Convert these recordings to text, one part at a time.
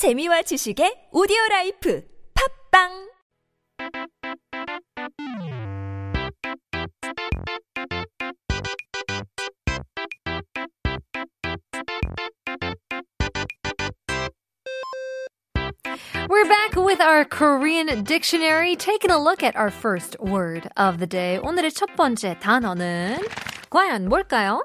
재미와 지식의 오디오 라이프 팝빵 We're back with our Korean dictionary, taking a look at our first word of the day. 오늘의 첫 번째 단어는 과연 뭘까요?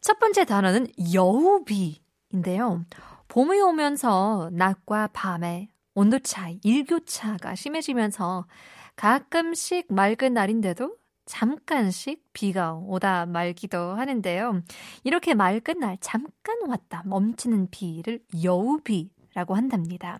첫 번째 단어는 여우비인데요. 봄이 오면서 낮과 밤의 온도 차이, 일교차가 심해지면서 가끔씩 맑은 날인데도 잠깐씩 비가 오다 말기도 하는데요. 이렇게 맑은 날 잠깐 왔다 멈추는 비를 여우비 라고 한답니다.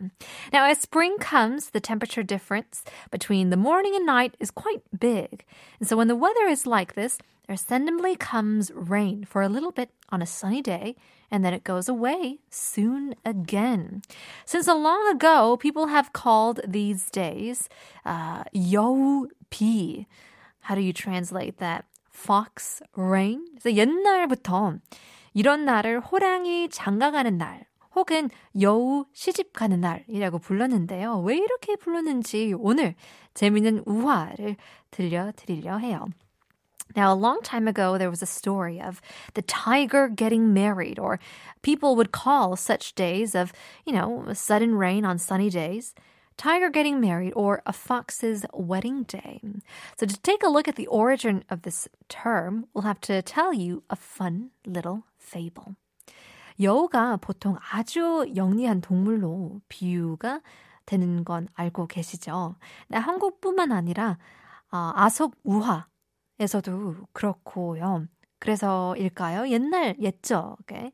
Now, as spring comes, the temperature difference between the morning and night is quite big. And so when the weather is like this, there suddenly comes rain for a little bit on a sunny day, and then it goes away soon again. Since a long ago, people have called these days uh, 여우비. How do you translate that? Fox rain? 그래서 옛날부터 이런 날을 호랑이 장가가는 날, 혹은 여우 시집 가는 날이라고 불렀는데요. 왜 이렇게 불렀는지 오늘 재미있는 우화를 들려드리려 해요. Now, a long time ago, there was a story of the tiger getting married, or people would call such days of, you know, sudden rain on sunny days, tiger getting married, or a fox's wedding day. So, to take a look at the origin of this term, we'll have to tell you a fun little fable. 여우가 보통 아주 영리한 동물로 비유가 되는 건 알고 계시죠? 네, 한국뿐만 아니라 어, 아섭 우화에서도 그렇고요. 그래서일까요? 옛날 옛적에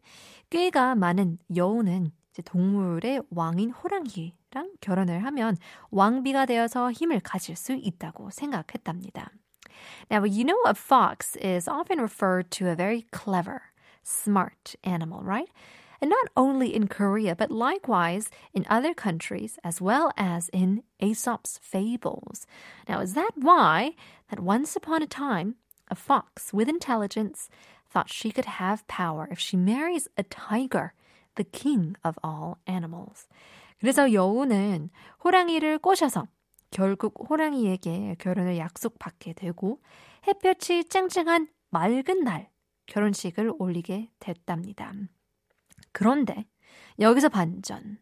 꾀가 많은 여우는 이제 동물의 왕인 호랑이랑 결혼을 하면 왕비가 되어서 힘을 가질 수 있다고 생각했답니다. Now, you know, a fox is often referred to a very clever, smart animal, right? And not only in Korea, but likewise in other countries, as well as in Aesop's fables. Now, is that why that once upon a time, a fox with intelligence thought she could have power if she marries a tiger, the king of all animals? 그래서 여우는 호랑이를 꼬셔서 결국 호랑이에게 결혼을 약속받게 되고 햇볕이 쨍쨍한 맑은 날 결혼식을 올리게 됐답니다. 그런데 여기서 반전.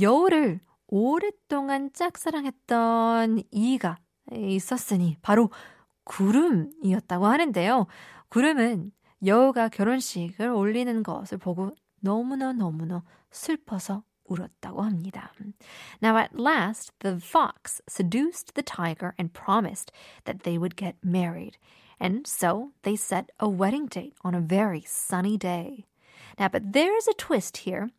여우를 오랫동안 짝사랑했던 이가 있었으니 바로 구름이었다고 하는데요. 구름은 여우가 결혼식을 올리는 것을 보고 너무나 너무나 슬퍼서 울었다고 합니다. Now at last the fox seduced the tiger and promised that they would get married. And so they set a wedding date on a very sunny day. Now, but there's a twist here.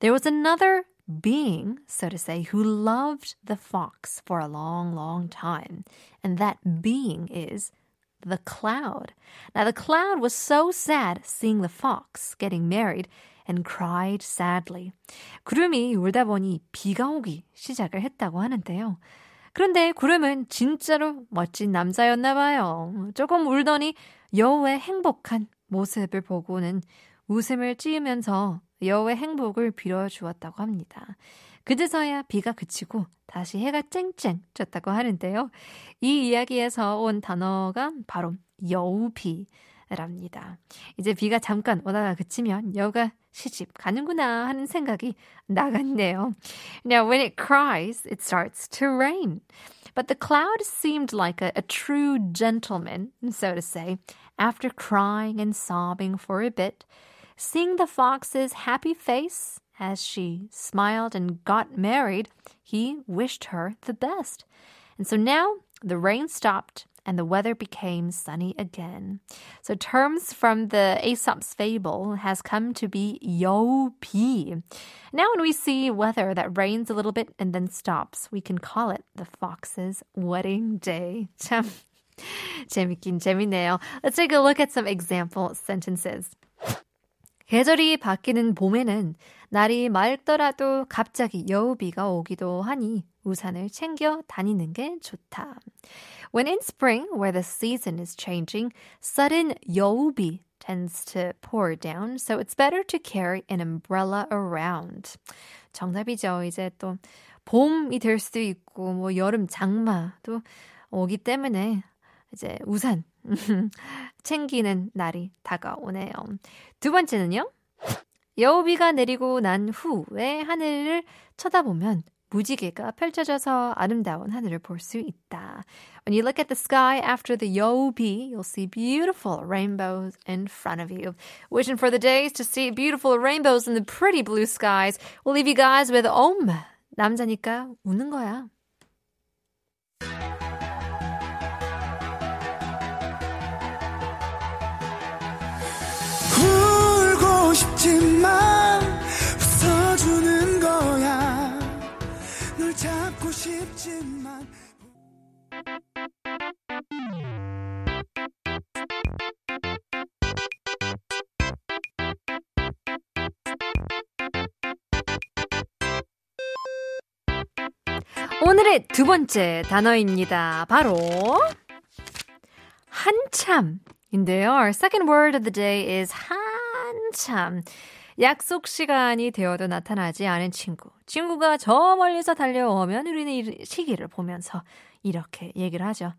There was another being, so to say, who loved the fox for a long, long time. And that being is the cloud. Now, the cloud was so sad seeing the fox getting married and cried sadly. 구름이 울다 보니 비가 오기 시작을 했다고 하는데요. 그런데 구름은 진짜로 멋진 남자였나 봐요. 조금 울더니 여우의 행복한 모습을 보고는 웃음을 찌으면서 여우의 행복을 빌어주었다고 합니다. 그제서야 비가 그치고 다시 해가 쨍쨍 졌다고 하는데요. 이 이야기에서 온 단어가 바로 여우비 랍니다. 이제 비가 잠깐 오다가 그치면 여우가 시집 가는구나 하는 생각이 나갔네요. Now, when it cries, it starts to rain. But the cloud seemed like a, a true gentleman, so to say, after crying and sobbing for a bit. Seeing the fox's happy face as she smiled and got married, he wished her the best. And so now the rain stopped and the weather became sunny again. So terms from the Aesop's fable has come to be 여우비. Now when we see weather that rains a little bit and then stops, we can call it the fox's wedding day. 참 재밌긴 재밌네요. Let's take a look at some example sentences. 계절이 바뀌는 봄에는 날이 맑더라도 갑자기 여우비가 오기도 하니 우산을 챙겨 다니는 게 좋다. When in spring, where the season is changing, sudden 여우비 tends to pour down, so it's better to carry an umbrella around. 정답이죠. 이제 또 봄이 될 수도 있고 뭐 여름 장마도 오기 때문에 이제 우산 챙기는 날이 다가오네요. 두 번째는요. 여우비가 내리고 난 후에 하늘을 쳐다보면 무지개가 펼쳐져서 아름다운 하늘을 볼 수 있다. When you look at the sky after the Yobi, you'll see beautiful rainbows in front of you. Wishing for the days to see beautiful rainbows in the pretty blue skies. We'll leave you guys with Om. 남자니까 우는 거야. 싶지만 웃어주는 거야 널 잡고 싶지만 오늘의 두 번째 단어입니다. 바로 한참인데요. Our second word of the day is 한 참. 약속 시간이 되어도 나타나지 않은 친구. 친구가 저 멀리서 달려오면 우리는 이 시기를 보면서 이렇게 얘기를 하죠.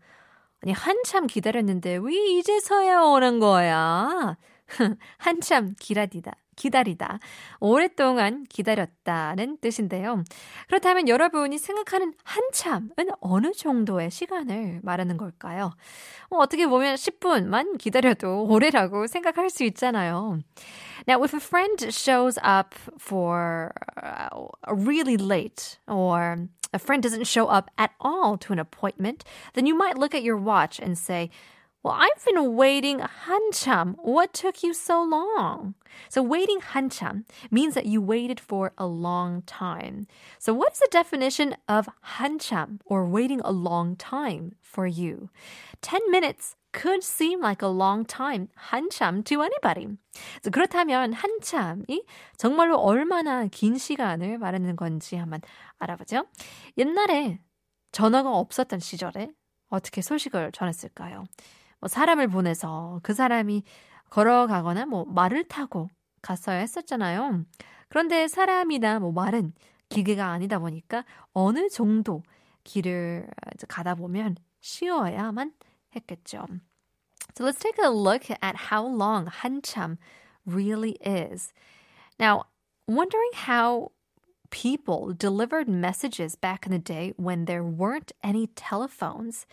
아니, 한참 기다렸는데 왜 이제서야 오는 거야? 한참 기다리다. 기다리다. 오랫동안 기다렸다는 뜻인데요. 그렇다면 여러분이 생각하는 한참은 어느 정도의 시간을 말하는 걸까요? 어, 어떻게 보면 10분만 기다려도 오래라고 생각할 수 있잖아요. Now, if a friend shows up for uh, really late or a friend doesn't show up at all to an appointment, then you might look at your watch and say, well, I've been waiting 한참. What took you so long? So waiting 한참 means that you waited for a long time. So what is the definition of 한참 or waiting a long time for you? 10 minutes could seem like a long time, 한참 to anybody. So 그렇다면 한참이 정말로 얼마나 긴 시간을 말하는 건지 한번 알아보죠. 옛날에 전화가 없었던 시절에 어떻게 소식을 전했을까요? 뭐 사람을 보내서 그 사람이 걸어가거나 뭐 말을 타고 갔어야 했었잖아요. 그런데 사람이나 뭐 말은 기계가 아니다 보니까 어느 정도 길을 가다 보면 쉬어야만 했겠죠. So let's take a look at how long 한참 really is. Now, wondering how people delivered messages back in the day when there weren't any telephones.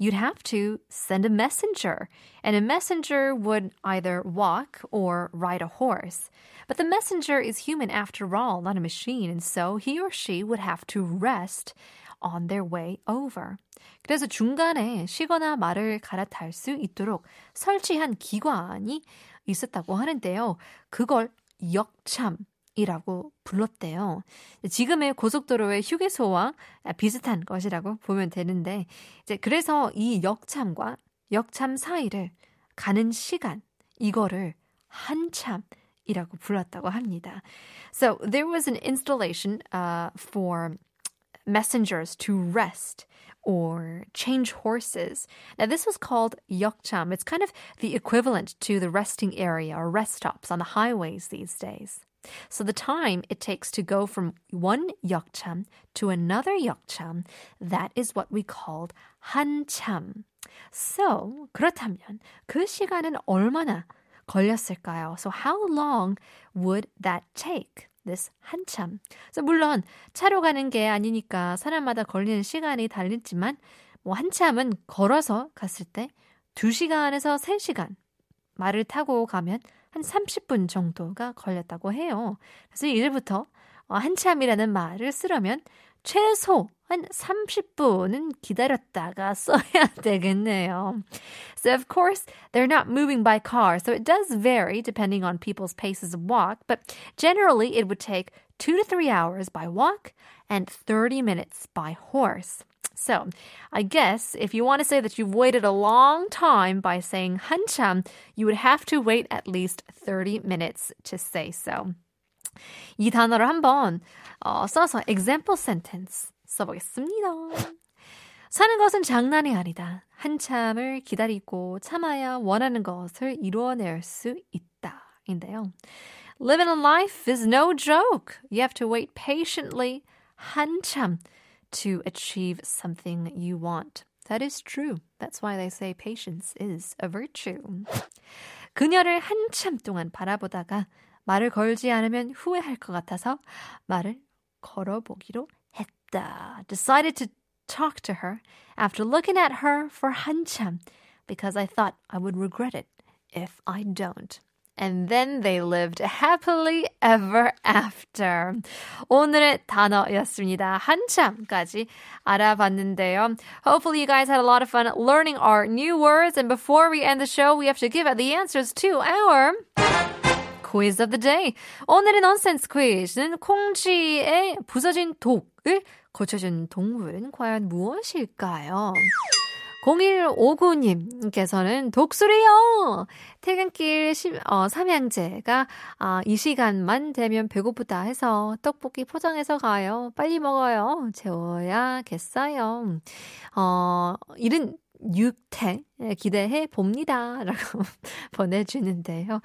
you'd have to send a messenger, and a messenger would either walk or ride a horse. But the messenger is human after all, not a machine, and so he or she would have to rest on their way over. 그래서 중간에 쉬거나 말을 갈아탈 수 있도록 설치한 기관이 있었다고 하는데요. 그걸 역참 이라고 불렀대요. 지금의 고속도로의 휴게소와 비슷한 것이라고 보면 되는데, 이제 그래서 이 역참과 역참 사이를 가는 시간, 이거를 한참 이라고 불렀다고 합니다. So there was an installation uh, for messengers to rest or change horses. Now, this was called 역참. It's kind of the equivalent to the resting area or rest stops on the highways these days. So the time it takes to go from one 역참 to another 역참, that is what we called 한참. So 그렇다면 그 시간은 얼마나 걸렸을까요? So how long would that take? This 한참. So 물론 차로 가는 게 아니니까 사람마다 걸리는 시간이 다르지만 뭐 한참은 걸어서 갔을 때 2시간에서 3시간 말을 타고 가면 한 30분 정도가 걸렸다고 해요. 그래서 이제부터 한참이라는 말을 쓰려면 최소 한 30분은 기다렸다가 써야 되겠네요. So of course, they're not moving by car, so it does vary depending on people's paces of walk, but generally it would take 2 to 3 hours by walk and 30 minutes by horse. So, I guess if you want to say that you've waited a long time by saying 한참, you would have to wait at least 30 minutes to say so. 이 단어를 한번 어, 써서 example sentence 써보겠습니다. 사는 것은 장난이 아니다. 한참을 기다리고 참아야 원하는 것을 이루어낼 수 있다. 인데요. Living a life is no joke. You have to wait patiently, 한참, to achieve something you want. That is true. That's why they say patience is a virtue. 그녀를 한참 동안 바라보다가 말을 걸지 않으면 후회할 것 같아서 말을 걸어보기로 했다. Decided to talk to her after looking at her for 한참 because I thought I would regret it if I don't. And then they lived happily ever after. 오늘의 단어였습니다. 한참까지 알아봤는데요. Hopefully you guys had a lot of fun learning our new words. And before we end the show, we have to give out the answers to our quiz of the day. 오늘의 nonsense quiz는 콩쥐의 부서진 독을 고쳐준 동물은 과연 무엇일까요? 0159님께서는 독수리요! 퇴근길 시, 어, 삼양제가 아, 이 시간만 되면 배고프다 해서 떡볶이 포장해서 가요. 빨리 먹어요. 재워야겠어요. 어, 이른 육태 기대해 봅니다. 라고 보내주는데요.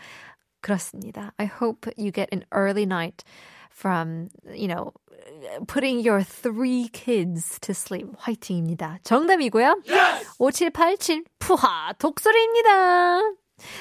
그렇습니다. I hope you get an early night from, you know, putting your three kids to sleep. 화이팅입니다. 정답이고요. Yes! 5787 푸하 독수리입니다.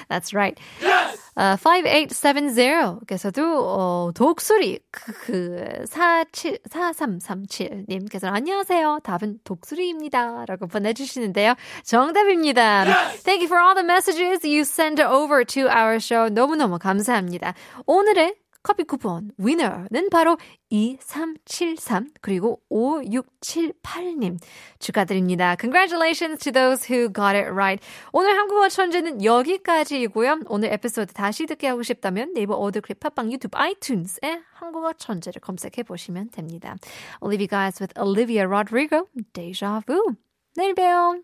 That's right. Yes! Uh, 5870께서도 어, 독수리 그, 그 47, 4337님께서 안녕하세요. 답은 독수리입니다. 라고 보내 주시는데요. 정답입니다. Yes! Thank you for all the messages you send over to our show. 너무너무 감사합니다. 오늘의 커피 쿠폰 위너는 바로 2373 그리고 5678님 축하드립니다. Congratulations to those who got it right. 오늘 한국어 천재는 여기까지이고요. 오늘 에피소드 다시 듣게 하고 싶다면 네이버 어드클립 팟빵 유튜브 아이튠즈에 한국어 천재를 검색해 보시면 됩니다. I'll leave you guys with Olivia Rodrigo, Deja Vu. 내일 봬요.